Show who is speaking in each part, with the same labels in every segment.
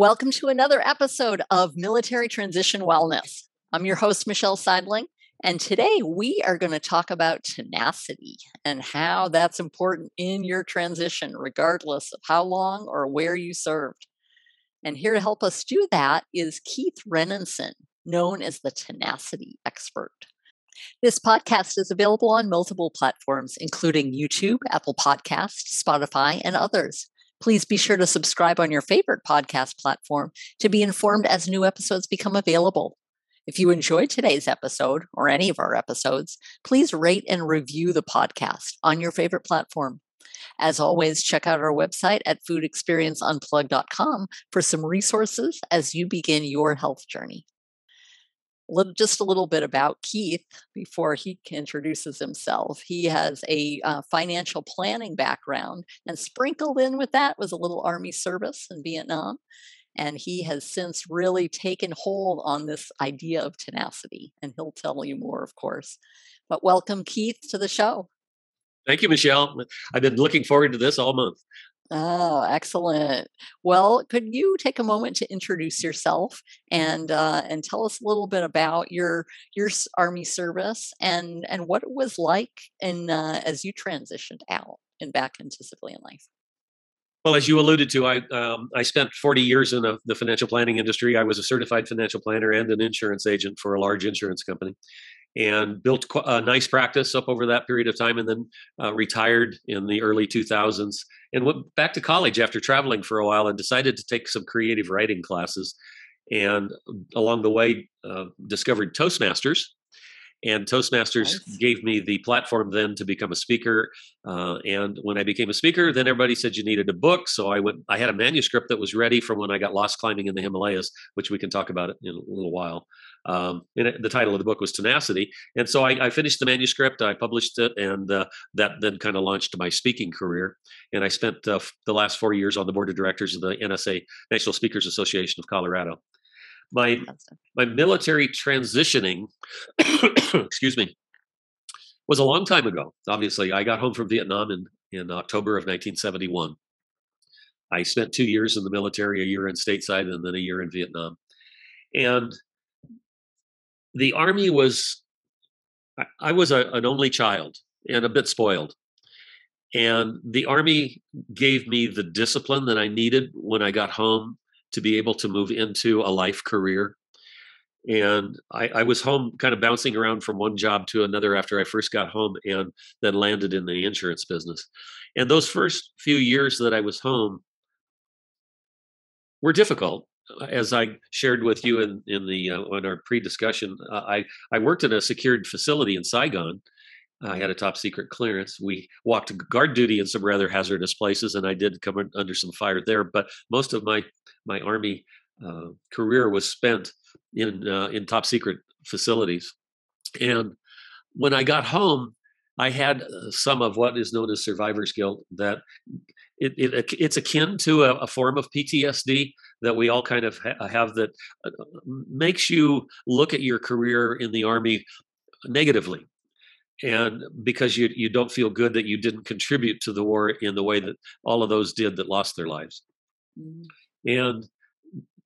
Speaker 1: Welcome to another episode of Military Transition Wellness. I'm your host, Michelle Seidling, and today we are going to talk about tenacity and how that's important in your transition, regardless of how long or where you served. And here to help us do that is Keith Renninson, known as the tenacity expert. This podcast is available on multiple platforms, including YouTube, Apple Podcasts, Spotify, and others. Please be sure to subscribe on your favorite podcast platform to be informed as new episodes become available. If you enjoyed today's episode or any of our episodes, please rate and review the podcast on your favorite platform. As always, check out our website at foodexperienceunplugged.com for some resources as you begin your health journey little, just a little bit about Keith before he introduces himself. He has a uh, financial planning background, and sprinkled in with that was a little Army service in Vietnam. And he has since really taken hold on this idea of tenacity, and he'll tell you more, of course. But welcome, Keith, to the show.
Speaker 2: Thank you, Michelle. I've been looking forward to this all month.
Speaker 1: Oh, excellent. Well, could you take a moment to introduce yourself and uh, and tell us a little bit about your your army service and and what it was like in uh, as you transitioned out and back into civilian life?
Speaker 2: Well, as you alluded to, I um, I spent 40 years in a, the financial planning industry. I was a certified financial planner and an insurance agent for a large insurance company, and built a nice practice up over that period of time and then uh, retired in the early 2000s and went back to college after traveling for a while and decided to take some creative writing classes and along the way uh, discovered toastmasters and Toastmasters nice. gave me the platform then to become a speaker. Uh, and when I became a speaker, then everybody said you needed a book. So I went. I had a manuscript that was ready from when I got lost climbing in the Himalayas, which we can talk about in a little while. Um, and it, the title of the book was Tenacity. And so I, I finished the manuscript. I published it, and uh, that then kind of launched my speaking career. And I spent uh, the last four years on the board of directors of the NSA National Speakers Association of Colorado my my military transitioning excuse me was a long time ago. Obviously i got home from vietnam in in october of 1971 i spent two years in the military a year in stateside and then a year in vietnam. And the army was i, I was a, an only child and a bit spoiled. And the army gave me the discipline that i needed when i got home to be able to move into a life career. And I, I, was home kind of bouncing around from one job to another after I first got home and then landed in the insurance business. And those first few years that I was home were difficult. As I shared with you in, in the uh, in our pre-discussion, uh, I I worked in a secured facility in Saigon, I had a top secret clearance. We walked guard duty in some rather hazardous places, and I did come under some fire there. But most of my my army uh, career was spent in uh, in top secret facilities. And when I got home, I had uh, some of what is known as survivor's guilt. That it, it it's akin to a, a, form of PTSD that we all kind of ha- have that uh, makes you look at your career in the army negatively and because you you don't feel good that you didn't contribute to the war in the way that all of those did that lost their lives mm-hmm. and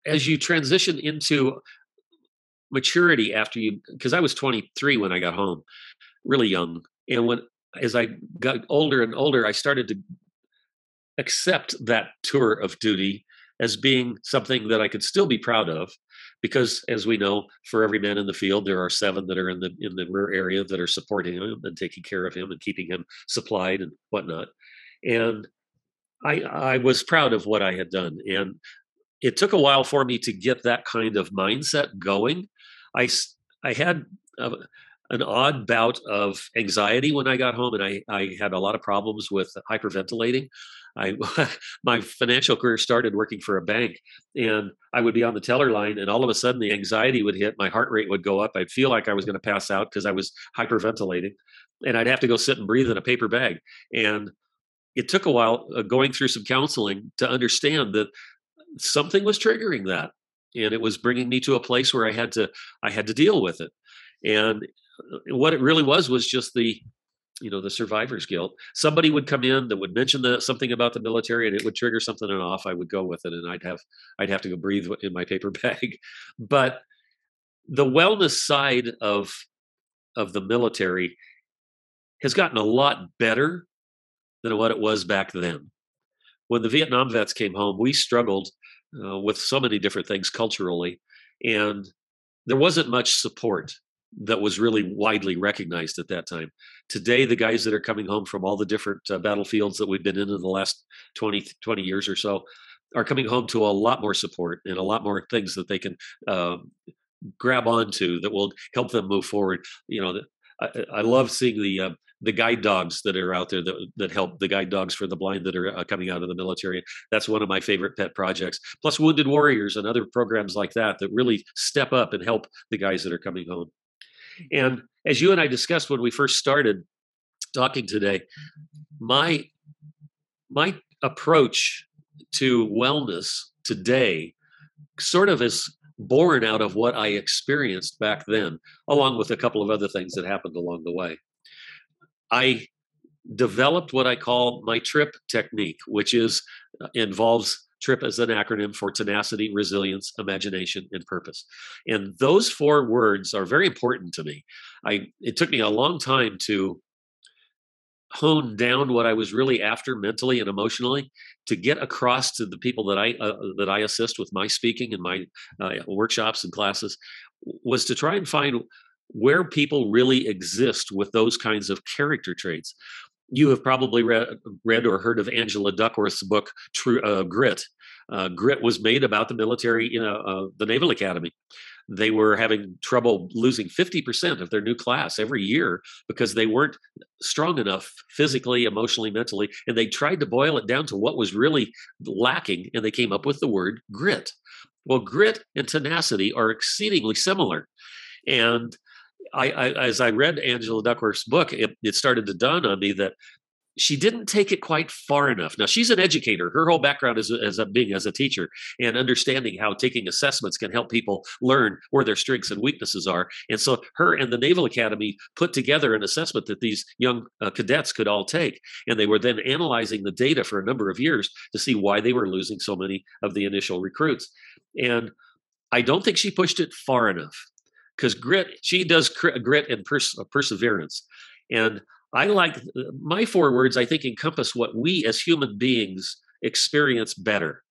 Speaker 2: as you transition into maturity after you because i was 23 when i got home really young and when as i got older and older i started to accept that tour of duty as being something that i could still be proud of because as we know for every man in the field there are seven that are in the in the rear area that are supporting him and taking care of him and keeping him supplied and whatnot and i i was proud of what i had done and it took a while for me to get that kind of mindset going i i had a, an odd bout of anxiety when I got home, and I, I had a lot of problems with hyperventilating. I my financial career started working for a bank, and I would be on the teller line, and all of a sudden the anxiety would hit, my heart rate would go up. I'd feel like I was going to pass out because I was hyperventilating, and I'd have to go sit and breathe in a paper bag. And it took a while uh, going through some counseling to understand that something was triggering that, and it was bringing me to a place where I had to I had to deal with it. And uh, what it really was was just the you know the survivor's guilt. Somebody would come in that would mention the, something about the military and it would trigger something and off i would go with it and i'd have i'd have to go breathe in my paper bag. But the wellness side of of the military has gotten a lot better than what it was back then. When the vietnam vets came home we struggled uh, with so many different things culturally and there wasn't much support that was really widely recognized at that time. Today, the guys that are coming home from all the different uh, battlefields that we've been in in the last 20, 20 years or so are coming home to a lot more support and a lot more things that they can um, grab onto that will help them move forward. You know, I, I love seeing the uh, the guide dogs that are out there that, that help the guide dogs for the blind that are uh, coming out of the military. That's one of my favorite pet projects. Plus, Wounded Warriors and other programs like that that really step up and help the guys that are coming home. And as you and I discussed when we first started talking today, my my approach to wellness today sort of is born out of what I experienced back then, along with a couple of other things that happened along the way. I developed what I call my trip technique, which is uh, involves TRIP as an acronym for tenacity, resilience, imagination, and purpose. And those four words are very important to me. I it took me a long time to hone down what I was really after mentally and emotionally to get across to the people that I uh, that I assist with my speaking and my uh, workshops and classes was to try and find where people really exist with those kinds of character traits you have probably read, read or heard of Angela Duckworth's book True uh, Grit. Uh, Grit was made about the military, you know, uh, the Naval Academy. They were having trouble losing 50% of their new class every year because they weren't strong enough physically, emotionally, mentally. And they tried to boil it down to what was really lacking, and they came up with the word grit. Well, grit and tenacity are exceedingly similar. And I, I, as I read Angela Duckworth's book, it, it started to dawn on me that she didn't take it quite far enough. Now she's an educator. Her whole background is as being as a teacher and understanding how taking assessments can help people learn where their strengths and weaknesses are. And so her and the Naval Academy put together an assessment that these young uh, cadets could all take, and they were then analyzing the data for a number of years to see why they were losing so many of the initial recruits. And I don't think she pushed it far enough because grit she does grit and pers- perseverance. And i like uh, my four words i think encompass what we as human beings experience better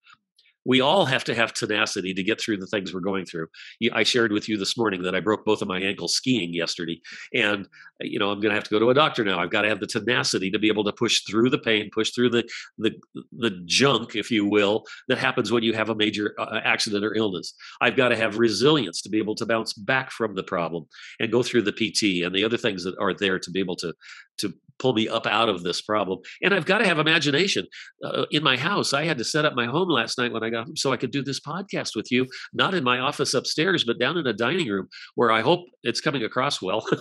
Speaker 2: we all have to have tenacity to get through the things we're going through. I shared with you this morning that I broke both of my ankles skiing yesterday, and uh, you know I'm going to have to go to a doctor now. I've got to have the tenacity to be able to push through the pain, push through the the the junk, if you will, that happens when you have a major uh, accident or illness. I've got to have resilience to be able to bounce back from the problem and go through the PT and the other things that are there to be able to to pull me up out of this problem. And I've got to have imagination. Uh, in my house, I had to set up my home last night when I got home so I could do this podcast with you, not in my office upstairs, but down in a dining room where I hope it's coming across well.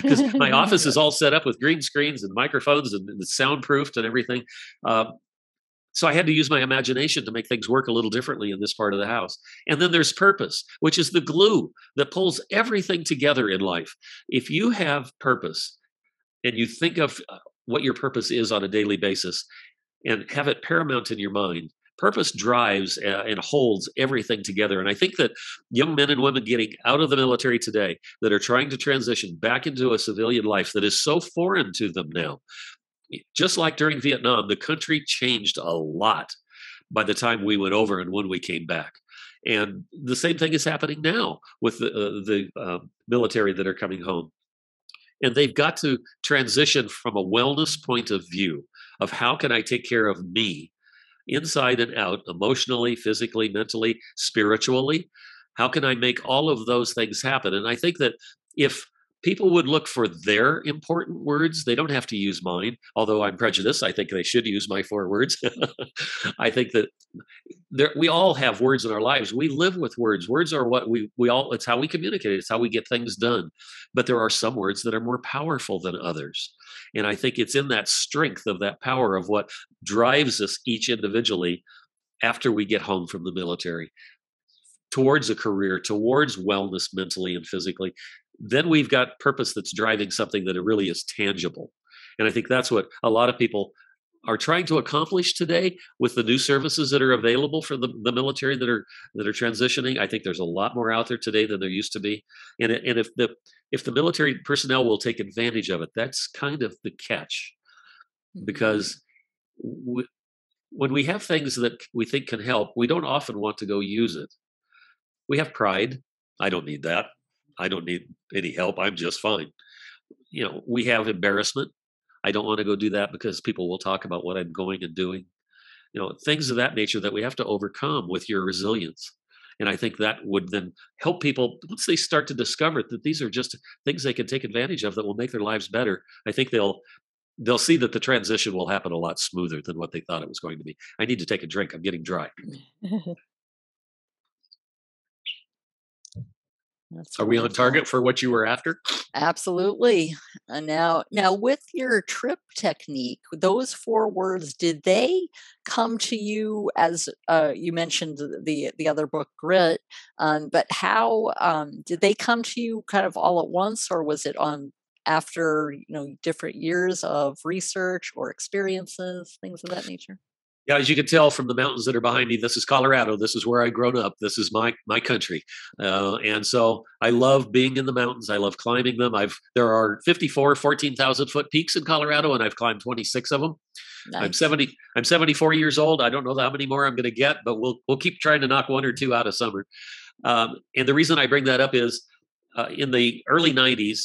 Speaker 2: Because my office is all set up with green screens and microphones and it's soundproofed and everything. Um, so I had to use my imagination to make things work a little differently in this part of the house. And then there's purpose, which is the glue that pulls everything together in life. If you have purpose, and you think of uh, what your purpose is on a daily basis and have it paramount in your mind. Purpose drives uh, and holds everything together and i think that young men and women getting out of the military today that are trying to transition back into a civilian life that is so foreign to them now just like during vietnam the country changed a lot by the time we went over and when we came back and the same thing is happening now with the, uh, the uh, military that are coming home and they've got to transition from a wellness point of view of how can I take care of me inside and out, emotionally, physically, mentally, spiritually? How can I make all of those things happen? And I think that if people would look for their important words. They don't have to use mine, although I'm prejudiced. I think they should use my four words. I think that there, we all have words in our lives. We live with words. Words are what we we all. It's how we communicate. It's how we get things done. But there are some words that are more powerful than others, and I think it's in that strength of that power of what drives us each individually after we get home from the military towards a career, towards wellness mentally and physically then we've got purpose that's driving something that it really is tangible And I think that's what a lot of people are trying to accomplish today with the new services that are available for the, the military that are that are transitioning. I think there's a lot more out there today than there used to be. And and if the if the military personnel will take advantage of it, that's kind of the catch, mm-hmm. because we, when we have things that we think can help, we don't often want to go use it. We have pride. I don't need that. I don't need any help. I'm just fine. You know, we have embarrassment. I don't want to go do that because people will talk about what I'm going and doing. You know, things of that nature that we have to overcome with your resilience. And I think that would then help people once they start to discover that these are just things they can take advantage of that will make their lives better. I think they'll they'll see that the transition will happen a lot smoother than what they thought it was going to be. I need to take a drink. I'm getting dry. That's Are we on target for what you were after?
Speaker 1: Absolutely. Uh, now, now with your trip technique, those four words, did they come to you as uh, you mentioned the the other book, Grit? Um, but how um, did they come to you, kind of all at once, or was it on after you know different years of research or experiences, things of that nature?
Speaker 2: Yeah, as you can tell from the mountains that are behind me, this is Colorado. This is where I grown up. This is my my country, uh, and so I love being in the mountains. I love climbing them. I've there are 54 14,000 foot peaks in Colorado, and I've climbed 26 of them. Nice. I'm 70. I'm 74 years old. I don't know how many more I'm going to get, but we'll we'll keep trying to knock one or two out of summer. Um, and the reason I bring that up is uh, in the early 90s,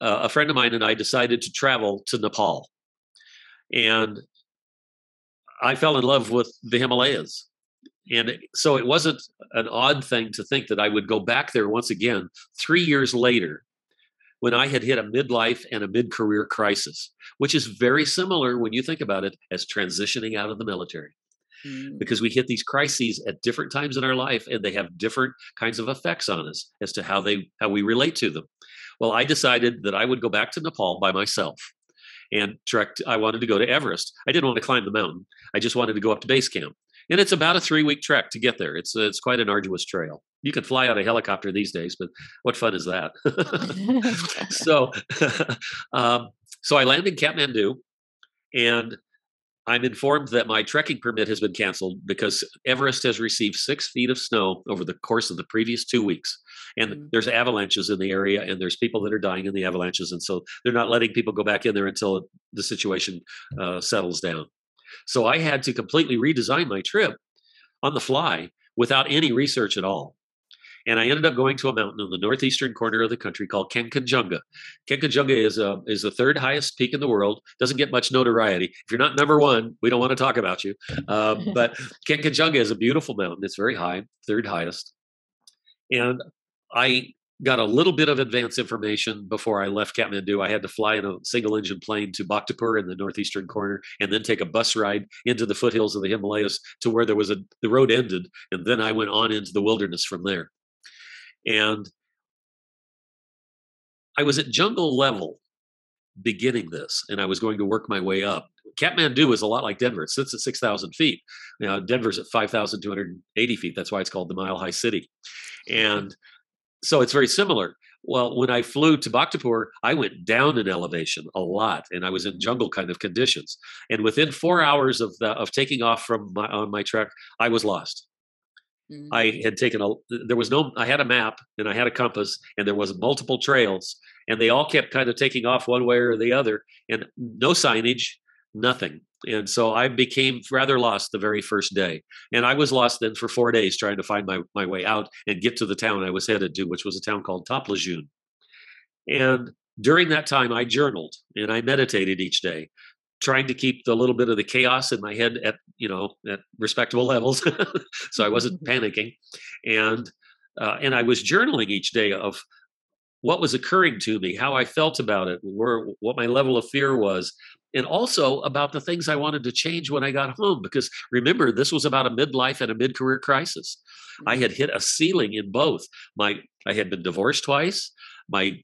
Speaker 2: uh, a friend of mine and I decided to travel to Nepal. And I fell in love with the Himalayas. And so it wasn't an odd thing to think that I would go back there once again three years later when I had hit a midlife and a mid career crisis, which is very similar when you think about it as transitioning out of the military. Mm. Because we hit these crises at different times in our life and they have different kinds of effects on us as to how they how we relate to them. Well, I decided that I would go back to Nepal by myself and trekked. I wanted to go to Everest. I didn't want to climb the mountain. I just wanted to go up to base camp. And it's about a three week trek to get there. It's it's quite an arduous trail. You can fly out a helicopter these days, but what fun is that? so, um, so I land in Kathmandu, and I'm informed that my trekking permit has been canceled because Everest has received six feet of snow over the course of the previous two weeks. And mm-hmm. there's avalanches in the area, and there's people that are dying in the avalanches. And so they're not letting people go back in there until the situation uh, settles down. So I had to completely redesign my trip on the fly without any research at all. And I ended up going to a mountain in the northeastern corner of the country called Kanchenjunga. Kanchenjunga is a, is the third highest peak in the world. Doesn't get much notoriety. If you're not number one, we don't want to talk about you. Uh, but Kanchenjunga is a beautiful mountain. It's very high, third highest. And I got a little bit of advance information before I left Kathmandu. I had to fly in a single engine plane to Bhadrapur in the northeastern corner and then take a bus ride into the foothills of the Himalayas to where there was a the road ended and then I went on into the wilderness from there. And I was at jungle level beginning this, and I was going to work my way up. Kathmandu is a lot like Denver. It sits at 6,000 feet. Now, Denver's at 5,280 feet. That's why it's called the Mile High City. And so it's very similar. Well, when I flew to Bhadrapur, I went down in elevation a lot, and I was in jungle kind of conditions. And within four hours of the, of taking off from my, on my trek, I was lost. Mm-hmm. I had taken a there was no I had a map and I had a compass and there was multiple trails and they all kept kind of taking off one way or the other and no signage, nothing. And so I became rather lost the very first day. And I was lost then for four days trying to find my, my way out and get to the town I was headed to, which was a town called Taplejung. And during that time, I journaled and I meditated each day trying to keep the little bit of the chaos in my head at you know at respectable levels. So i wasn't mm-hmm. panicking. And uh, and i was journaling each day of what was occurring to me how i felt about it where what my level of fear was and also about the things i wanted to change when i got home because remember this was about a midlife and a mid-career crisis. I mm-hmm. had hit a ceiling in both. My i had been divorced twice. My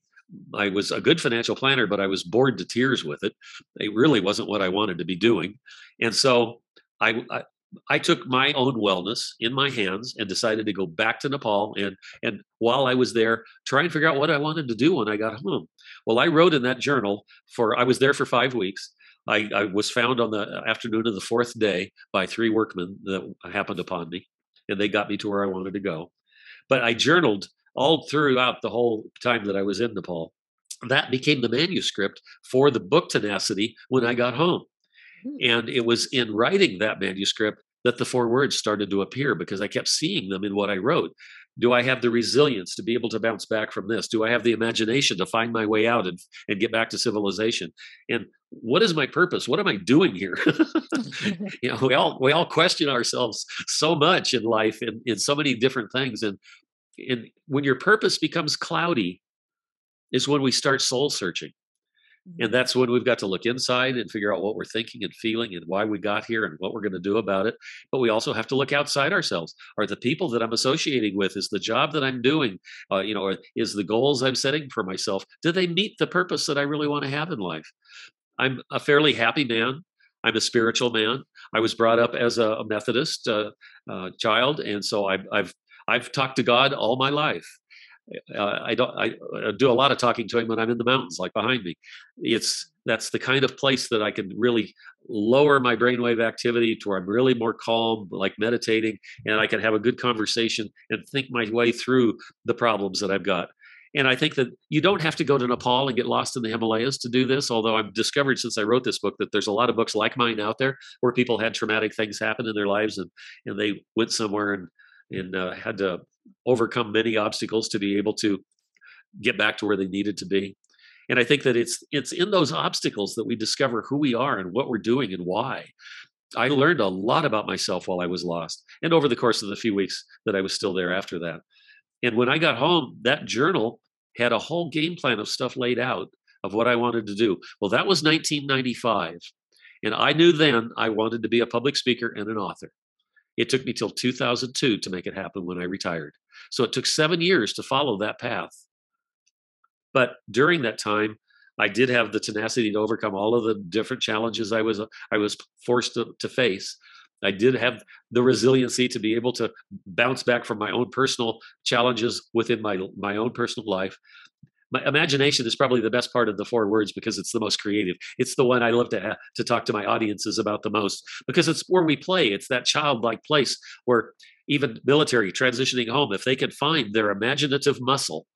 Speaker 2: I was a good financial planner, but I was bored to tears with it. It really wasn't what I wanted to be doing. And so I, I, I took my own wellness in my hands and decided to go back to Nepal and and while I was there, try and figure out what I wanted to do when I got home. Well, I wrote in that journal for, I was there for five weeks. I, I was found on the afternoon of the fourth day by three workmen that happened upon me, and they got me to where I wanted to go. But I journaled all throughout the whole time that I was in Nepal. That became the manuscript for the book Tenacity when I got home. Hmm. And it was in writing that manuscript that the four words started to appear because I kept seeing them in what I wrote. Do I have the resilience to be able to bounce back from this? Do I have the imagination to find my way out and, and get back to civilization? And what is my purpose? What am I doing here? you know, we all we all question ourselves so much in life in, in so many different things. And, and when your purpose becomes cloudy, is when we start soul searching. And mm-hmm. that's when we've got to look inside and figure out what we're thinking and feeling and why we got here and what we're going to do about it. But we also have to look outside ourselves. Are the people that I'm associating with, is the job that I'm doing, uh, you know, is the goals I'm setting for myself, do they meet the purpose that I really want to have in life? I'm a fairly happy man. I'm a spiritual man. I was brought up as a, Methodist uh, uh, child, and so I've, I've I've talked to God all my life uh, I don't. I, I, do a lot of talking to him when I'm in the mountains, like behind me. It's that's the kind of place that I can really lower my brainwave activity to where I'm really more calm, like meditating, and I can have a good conversation and think my way through the problems that I've got. And I think that you don't have to go to Nepal and get lost in the Himalayas to do this. Although I've discovered since I wrote this book that there's a lot of books like mine out there where people had traumatic things happen in their lives and and they went somewhere and and uh, had to overcome many obstacles to be able to get back to where they needed to be. And I think that it's it's in those obstacles that we discover who we are and what we're doing and why. I learned a lot about myself while I was lost and over the course of the few weeks that I was still there after that. And when I got home, that journal had a whole game plan of stuff laid out of what I wanted to do. Well, that was 1995. And I knew then I wanted to be a public speaker and an author. It took me till 2002 to make it happen when I retired. So it took seven years to follow that path. But during that time, I did have the tenacity to overcome all of the different challenges I was I was forced to, to face. I did have the resiliency to be able to bounce back from my own personal challenges within my my own personal life my imagination is probably the best part of the four words because it's the most creative. It's the one I love to to talk to my audiences about the most because it's where we play. It's that childlike place where even military transitioning home, if they can find their imaginative muscle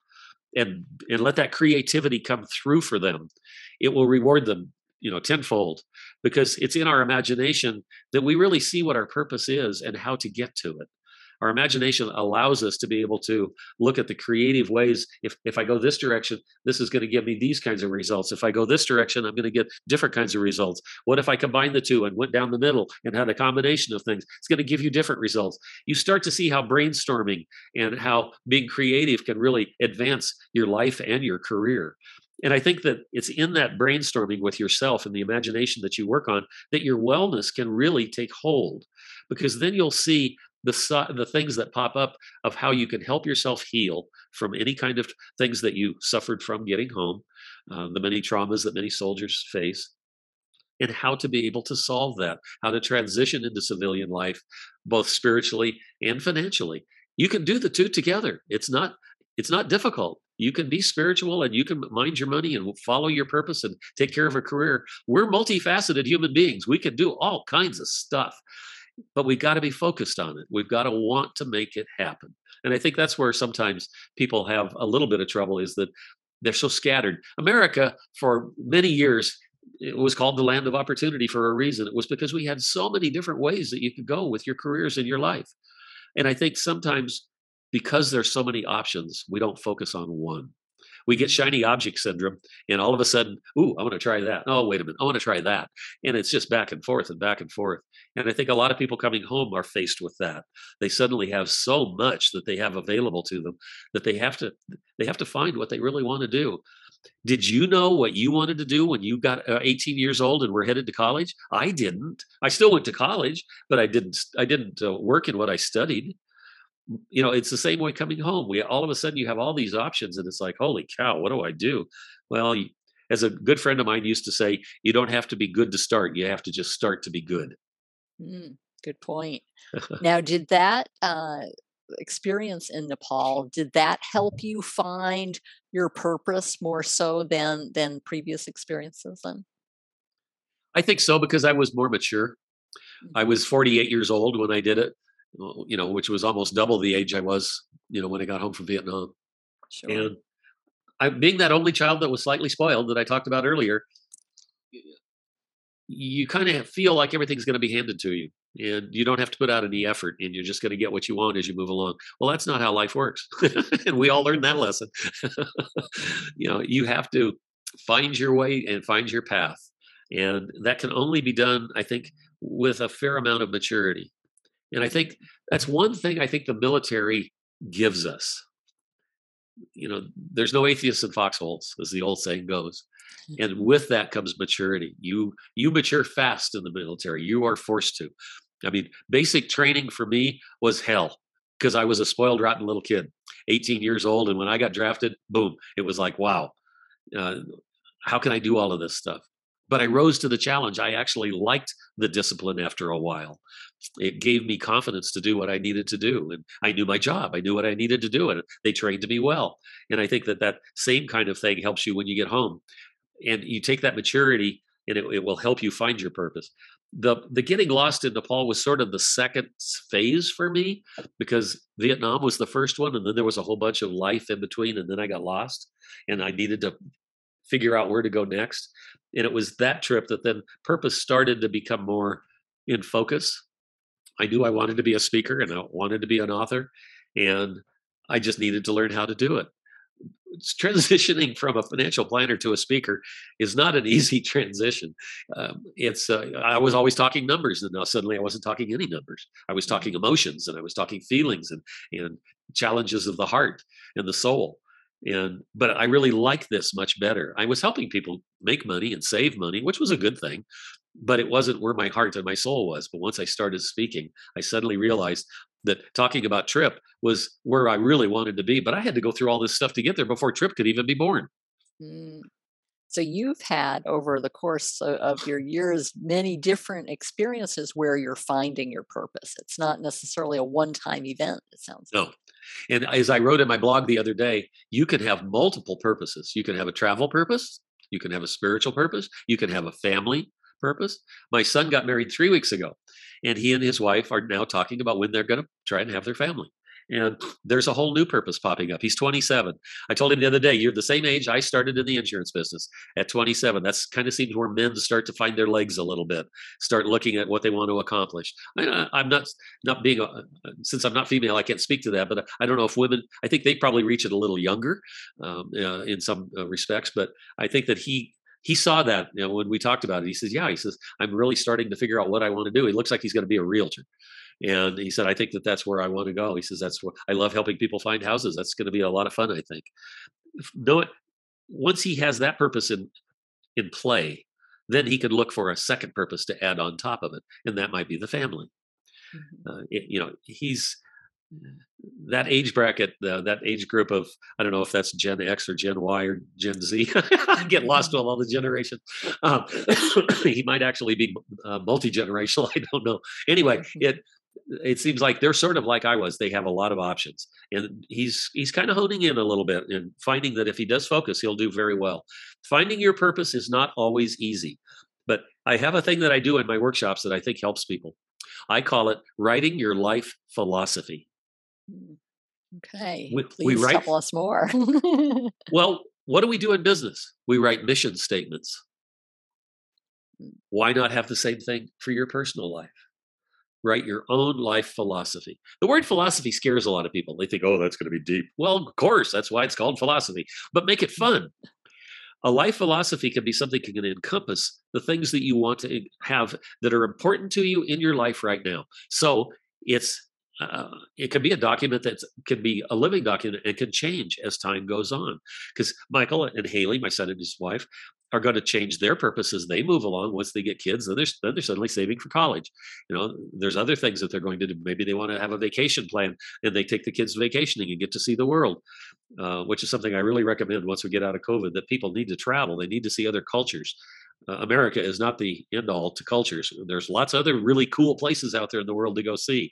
Speaker 2: and and let that creativity come through for them, it will reward them you know tenfold because it's in our imagination that we really see what our purpose is and how to get to it our imagination allows us to be able to look at the creative ways. If if i go this direction this is going to give me these kinds of results. If i go this direction i'm going to get different kinds of results. What if i combine the two and went down the middle and had a combination of things? It's going to give you different results. You start to see how brainstorming and how being creative can really advance your life and your career. And I think that it's in that brainstorming with yourself and the imagination that you work on that your wellness can really take hold because then you'll see the the things that pop up of how you can help yourself heal from any kind of things that you suffered from getting home, uh, the many traumas that many soldiers face, and how to be able to solve that, how to transition into civilian life, both spiritually and financially. You can do the two together. It's not it's not difficult. You can be spiritual and you can mind your money and follow your purpose and take care of a career. We're multifaceted human beings. We can do all kinds of stuff but we've got to be focused on it. We've got to want to make it happen. And I think that's where sometimes people have a little bit of trouble is that they're so scattered. America, for many years, it was called the land of opportunity for a reason. It was because we had so many different ways that you could go with your careers and your life. And I think sometimes because there's so many options, we don't focus on one we get shiny object syndrome and all of a sudden ooh i want to try that. Oh wait a minute i want to try that. And it's just back and forth and back and forth. And i think a lot of people coming home are faced with that. They suddenly have so much that they have available to them that they have to they have to find what they really want to do. Did you know what you wanted to do when you got uh, 18 years old and were headed to college? I didn't. I still went to college but i didn't i didn't uh, work in what i studied you know it's the same way coming home we all of a sudden you have all these options and it's like holy cow what do i do well as a good friend of mine used to say you don't have to be good to start you have to just start to be good
Speaker 1: mm, good point now did that uh, experience in Nepal, did that help you find your purpose more so than than previous experiences then?
Speaker 2: I think so because I was more mature. I
Speaker 1: Mm-hmm.
Speaker 2: was 48 years old when I did it, Uh, you know, which was almost double the age I was, you know, when I got home from Vietnam.
Speaker 1: Sure.
Speaker 2: And I, being that only child that was slightly spoiled that I talked about earlier, you kind of feel like everything's going to be handed to you and you don't have to put out any effort and you're just going to get what you want as you move along. Well, that's not how life works. and we all learned that lesson. you know, you have to find your way and find your path. And that can only be done, I think, with a fair amount of maturity. And I think that's one thing I think the military gives us. You know, there's no atheists in foxholes, as the old saying goes. And with that comes maturity. You you mature fast in the military. You are forced to. I mean, basic training for me was hell because I was a spoiled, rotten little kid, 18 years old, and when I got drafted, boom, it was like, wow, uh, how can I do all of this stuff? But I rose to the challenge. I actually liked the discipline after a while. It gave me confidence to do what I needed to do. And I knew my job. I knew what I needed to do. And they trained me well. And I think that that same kind of thing helps you when you get home. And you take that maturity and it, it will help you find your purpose. The, the getting lost in Nepal was sort of the second phase for me because Vietnam was the first one. And then there was a whole bunch of life in between. And then I got lost and I needed to figure out where to go next. And it was that trip that then purpose started to become more in focus. I knew I wanted to be a speaker and I wanted to be an author, and I just needed to learn how to do it. Transitioning from a financial planner to a speaker is not an easy transition. Um, it's uh, I was always talking numbers, and now suddenly I wasn't talking any numbers. I was talking emotions, and I was talking feelings, and and challenges of the heart and the soul and but i really like this much better i was helping people make money and save money which was a good thing but it wasn't where my heart and my soul was but once i started speaking i suddenly realized that talking about trip was where i really wanted to be but i had to go through all this stuff to get there before trip could even be born
Speaker 1: Mm. So you've had over the course of your years many different experiences where you're finding your purpose. It's not necessarily a one-time event. It sounds like.
Speaker 2: no and as i wrote in my blog the other day you can have multiple purposes you can have a travel purpose you can have a spiritual purpose you can have a family purpose. My son got married three weeks ago and he and his wife are now talking about when they're going to try and have their family. And there's a whole new purpose popping up. He's 27 i told him the other day you're the same age i started in the insurance business at 27 that's kind of seems where men start to find their legs a little bit start looking at what they want to accomplish. I, i'm not not being a, since i'm not female i can't speak to that but i don't know if women i think they probably reach it a little younger um, uh, in some uh, respects but i think that he he saw that you know when we talked about it he says yeah he says i'm really starting to figure out what i want to do he looks like he's going to be a realtor. And he said i think that that's where i want to go he says that's what i love helping people find houses that's going to be a lot of fun i think. No once he has that purpose in in play then he could look for a second purpose to add on top of it and that might be the family.
Speaker 1: Mhm.
Speaker 2: uh, it, you know he's that age bracket uh, that age group of i don't know if that's gen x or gen y or gen z i get lost with all the generations. Um, he might actually be uh, multi-generational i don't know. Anyway it it seems like they're sort of like i was they have a lot of options. And he's he's kind of honing in a little bit and finding that if he does focus he'll do very well. Finding your purpose is not always easy but i have a thing that i do in my workshops that i think helps people. I call it writing your life philosophy.
Speaker 1: Okay.
Speaker 2: We-
Speaker 1: Please
Speaker 2: we write-
Speaker 1: tell us more.
Speaker 2: Well, what do we do in business? We write mission statements.
Speaker 1: Mm.
Speaker 2: Why not have the same thing for your personal life? Write your own life philosophy. The word philosophy scares a lot of people. They think, oh, that's going to be deep. Well, of course, that's why it's called philosophy, but make it fun. A life philosophy can be something that can encompass the things that you want to have that are important to you in your life right now. So it's uh, it can be a document that can be a living document and can change as time goes on. Because Michael and Haley, my son and his wife, are going to change their purpose as they move along. Once they get kids, then they're, then they're suddenly saving for college. You know, there's other things that they're going to do. Maybe they want to have a vacation plan and they take the kids vacationing and get to see the world, uh, which is something I really recommend once we get out of COVID. That people need to travel. They need to see other cultures. Uh, America is not the end all to cultures. There's lots of other really cool places out there in the world to go see.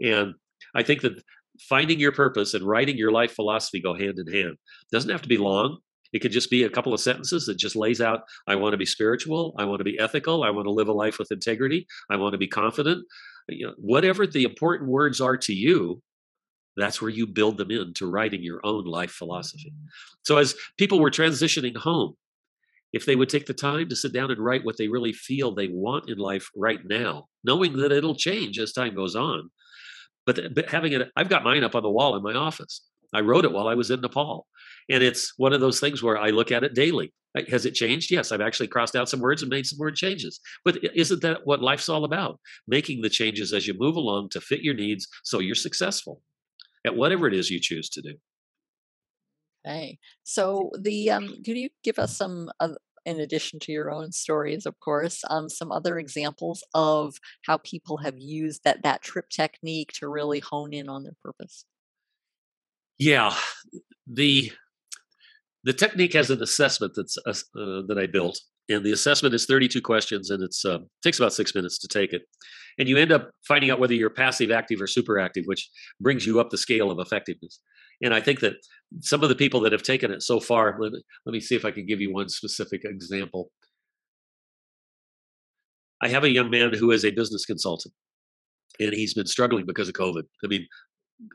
Speaker 2: And I think that finding your purpose and writing your life philosophy go hand in hand. Doesn't have to be long. It could just be a couple of sentences that just lays out I want to be spiritual, I want to be ethical, I want to live a life with integrity, I want to be confident. You know, whatever the important words are to you, that's where you build them into writing your own life philosophy. So as people were transitioning home, if they would take the time to sit down and write what they really feel they want in life right now, knowing that it'll change as time goes on. But, uh, but having it, I've got mine up on the wall in my office. I wrote it while I was in Nepal. And it's one of those things where I look at it daily. Has it changed? Yes, I've actually crossed out some words and made some word changes. But isn't that what life's all about? Making the changes as you move along to fit your needs so you're successful at whatever it is you choose to do.
Speaker 1: Okay. So the um, could you give us some, uh, in addition to your own stories, of course, um, some other examples of how people have used that that trip technique to really hone in on their purpose?
Speaker 2: Yeah, the the technique has an assessment that's uh, uh that I built, and the assessment is 32 questions, and it's uh, takes about six minutes to take it, and you end up finding out whether you're passive, active, or super active, which brings you up the scale of effectiveness. And I think that some of the people that have taken it so far, let, let me see if I can give you one specific example. I have a young man who is a business consultant, and he's been struggling because of COVID. I mean,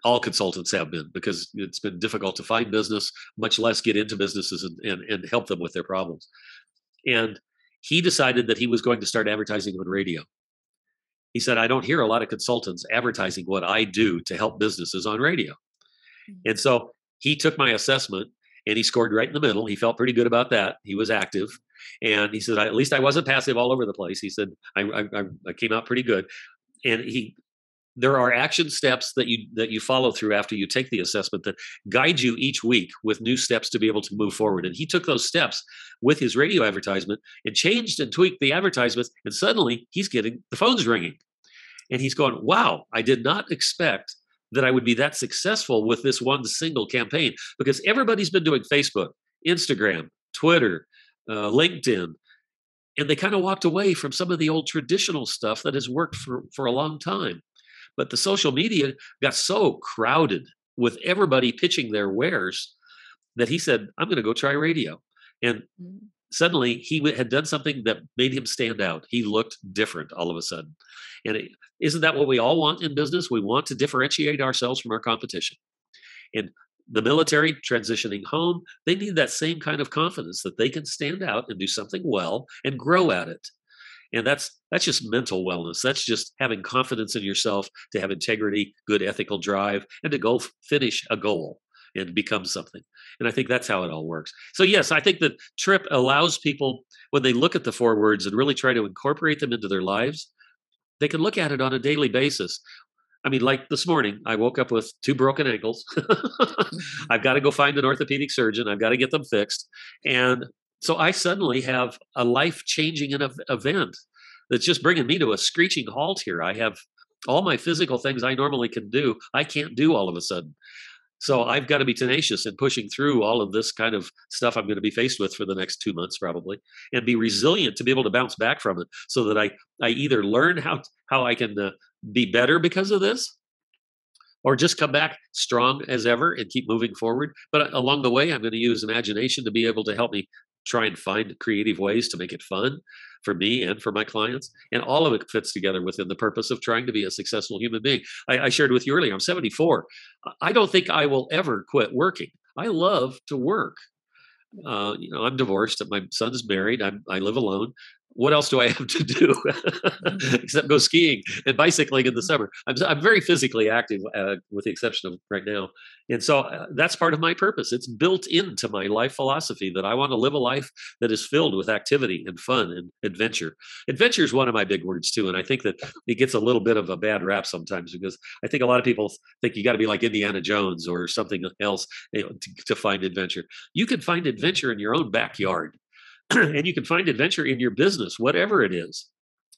Speaker 2: all consultants have been because it's been difficult to find business, much less get into businesses and, and, and help them with their problems. And he decided that he was going to start advertising on radio. He said, I don't hear a lot of consultants advertising what I do to help businesses on radio. And so he took my assessment and he scored right in the middle. He felt pretty good about that. He was active. And he said, at least I wasn't passive all over the place. He said, I, I, I came out pretty good. And he there are action steps that you that you follow through after you take the assessment that guide you each week with new steps to be able to move forward and he took those steps with his radio advertisement and changed and tweaked the advertisements and suddenly he's getting the phones ringing and he's going wow i did not expect that i would be that successful with this one single campaign because everybody's been doing facebook instagram twitter uh, linkedin and they kind of walked away from some of the old traditional stuff that has worked for, for a long time but the social media got so crowded with everybody pitching their wares that he said, I'm going to go try radio. And mm. Suddenly he had done something that made him stand out. He looked different all of a sudden. And is not that what we all want in business? We want to differentiate ourselves from our competition. And the military transitioning home, they need that same kind of confidence that they can stand out and do something well and grow at it and that's that's just mental wellness that's just having confidence in yourself to have integrity good ethical drive and to go finish a goal and become something and i think that's how it all works so yes i think that trip allows people when they look at the four words and really try to incorporate them into their lives they can look at it on a daily basis I mean, like this morning, I woke up with two broken ankles. I've got to go find an orthopedic surgeon. I've got to get them fixed. And so I suddenly have a life changing event that's just bringing me to a screeching halt here. I have all my physical things I normally can do, I can't do all of a sudden. So I've got to be tenacious in pushing through all of this kind of stuff I'm going to be faced with for the next two months probably, and be resilient to be able to bounce back from it, so that I I either learn how how I can uh, be better because of this, or just come back strong as ever and keep moving forward. But uh, along the way, I'm going to use imagination to be able to help me try and find creative ways to make it fun for me and for my clients. And all of it fits together within the purpose of trying to be a successful human being. I, I shared with you earlier, I'm 74. I don't think I will ever quit working. I love to work. Uh, you know, I'm divorced. My son's married. I'm, I live alone what else do I have to do mm-hmm. except go skiing and bicycling in the summer? I'm, I'm very physically active, uh, with the exception of right now. And so uh, that's part of my purpose. It's built into my life philosophy that I want to live a life that is filled with activity and fun and adventure. Adventure is one of my big words too. And I think that it gets a little bit of a bad rap sometimes because I think a lot of people think you got to be like Indiana Jones or something else you know, to, to find adventure. You can find adventure in your own backyard. and you can find adventure in your business, whatever it is.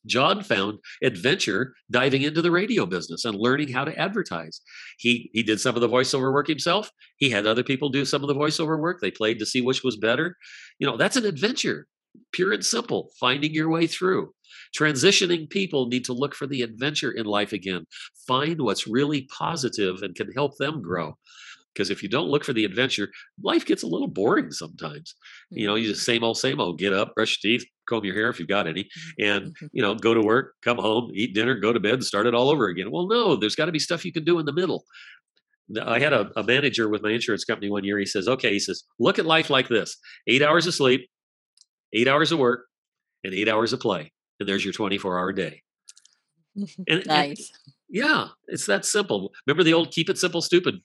Speaker 2: John found adventure diving into the radio business and learning how to advertise. He he did some of the voiceover work himself. He had other people do some of the voiceover work. They played to see which was better. You know, that's an adventure. pure and simple, finding your way through. Transitioning people need to look for the adventure in life again. Find what's really positive and can help them grow. Because if you don't look for the adventure, life gets a little boring sometimes. You know, you just
Speaker 1: Mm-hmm.
Speaker 2: same old, same old. Get up, brush your teeth, comb your hair if you've got any, and
Speaker 1: Mhm.
Speaker 2: you know, go to work, come home, eat dinner, go to bed, and start it all over again. Well, no, there's got to be stuff you can do in the middle. I had a, a manager with my insurance company one year. He says, "Okay," he says, "look at life like this: eight hours of sleep, eight hours of work, and eight hours of play, and there's your 24-hour day." And, and
Speaker 1: nice.
Speaker 2: yeah, it's that simple. Remember the old "keep it simple, stupid"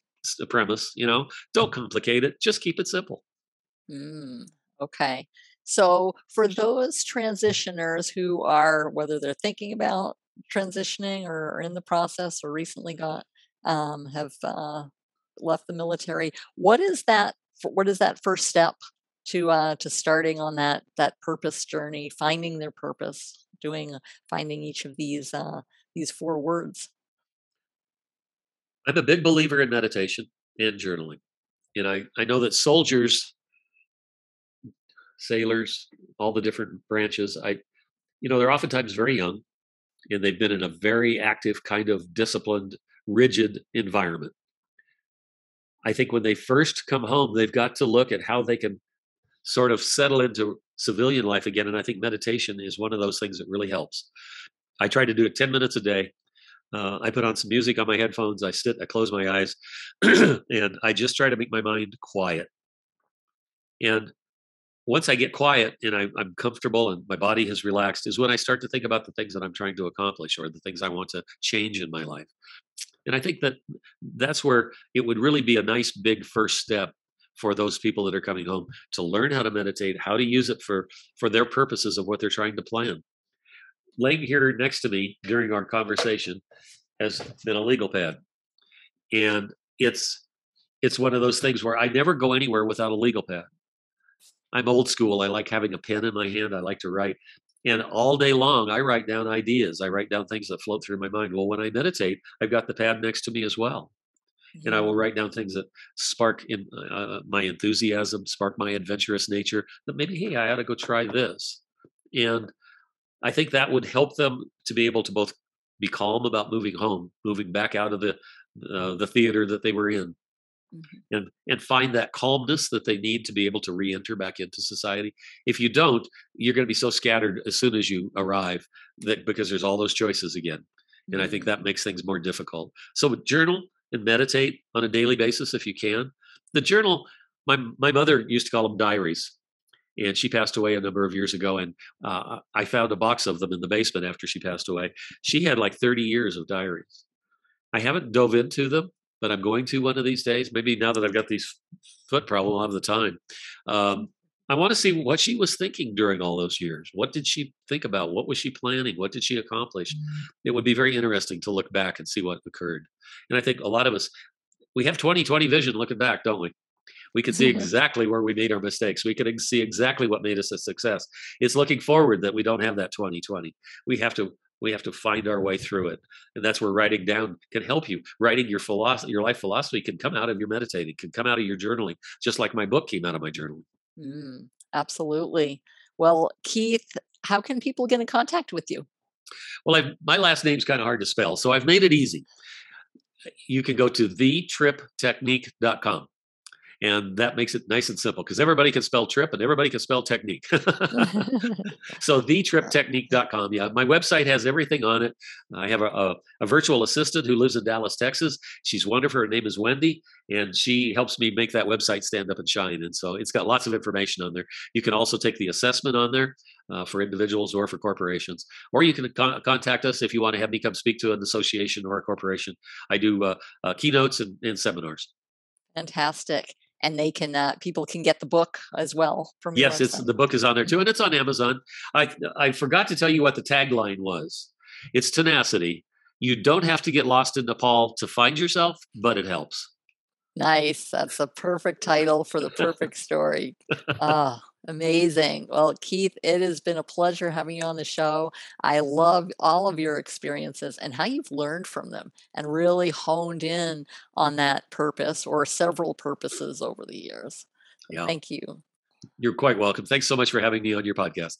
Speaker 2: premise? You know, don't complicate it; just keep it simple.
Speaker 1: Mm, okay. So, for those transitioners who are, whether they're thinking about transitioning or in the process or recently got, um, have uh, left the military, what is that? What is that first step to uh, to starting on that that purpose journey, finding their purpose, doing finding each of these uh, these four words?
Speaker 2: I'm a big believer in meditation and journaling, and I I know that soldiers, sailors, all the different branches, I you know, they're oftentimes very young, and they've been in a very active, kind of disciplined, rigid environment. I think when they first come home, they've got to look at how they can sort of settle into civilian life again. And I think meditation is one of those things that really helps. I try to do it 10 minutes a day. Uh, I put on some music on my headphones. I sit, I close my eyes, and I just try to make my mind quiet. And once I get quiet and I, I'm comfortable and my body has relaxed, is when I start to think about the things that I'm trying to accomplish or the things I want to change in my life. And I think that that's where it would really be a nice big first step for those people that are coming home to learn how to meditate, how to use it for for their purposes of what they're trying to plan. Laying here next to me during our conversation has been a legal pad, and it's it's one of those things where I never go anywhere without a legal pad. I'm old school. I like having a pen in my hand. I like to write. And all day long, I write down ideas. I write down things that float through my mind. Well, when I meditate, I've got the pad next to me as well and I will write down things that spark in uh, my enthusiasm, spark my adventurous nature. That maybe, hey, I ought to go try this, and I think that would help them to be able to both be calm about moving home, moving back out of the uh, the theater that they were in,
Speaker 1: Mhm.
Speaker 2: and and find that calmness that they need to be able to re-enter back into society. If you don't, you're going to be so scattered as soon as you arrive that because there's all those choices again and I think
Speaker 1: Mm.
Speaker 2: that makes things more difficult. So journal and meditate on a daily basis if you can. The journal, my my mother used to call them diaries, and she passed away a number of years ago. And uh, I found a box of them in the basement after she passed away. She had like 30 years of diaries. I haven't dove into them, but I'm going to one of these days. Maybe now that I've got these foot problem, I'll have the time. Um, I want to see what she was thinking during all those years. What did she think about? What was she planning? What did she accomplish? It would be very interesting to look back and see what occurred. And I think a lot of us, we have 2020 vision looking back, don't we? We can see exactly where we made our mistakes. We can see exactly what made us a success. It's looking forward that we don't have that 2020. We have to we have to find our way through it, and that's where writing down can help you. Writing your philosophy, your life philosophy, can come out of your meditating, can come out of your journaling, just like my book came out of my journaling.
Speaker 1: Mm, absolutely. Well, Keith, how can people get in contact with you?
Speaker 2: Well, I've, my last name's kind of hard to spell, so I've made it easy. You can go to thetriptechnique.com. And that makes it nice and simple because everybody can spell trip and everybody can spell technique. so thetriptechnique.com. Yeah, my website has everything on it. I have a, a, a virtual assistant who lives in Dallas, Texas. She's wonderful. Her name is Wendy, and she helps me make that website stand up and shine. And so it's got lots of information on there. You can also take the assessment on there uh, for individuals or for corporations, or you can con- contact us if you want to have me come speak to an association or a corporation. I do uh, uh, keynotes and, and seminars.
Speaker 1: Fantastic. And they can uh, people can get the book as well from
Speaker 2: Yes, it's the book is on there too, and it's on Amazon. I I forgot to tell you what the tagline was. It's tenacity. You don't have to get lost in Nepal to find yourself, but it helps.
Speaker 1: Nice. That's a perfect title for the perfect story. Ah, amazing. Well, Keith, it has been a pleasure having you on the show. I love all of your experiences and how you've learned from them and really honed in on that purpose or several purposes over the years.
Speaker 2: Yeah.
Speaker 1: Thank you.
Speaker 2: You're quite welcome. Thanks so much for having me on your podcast.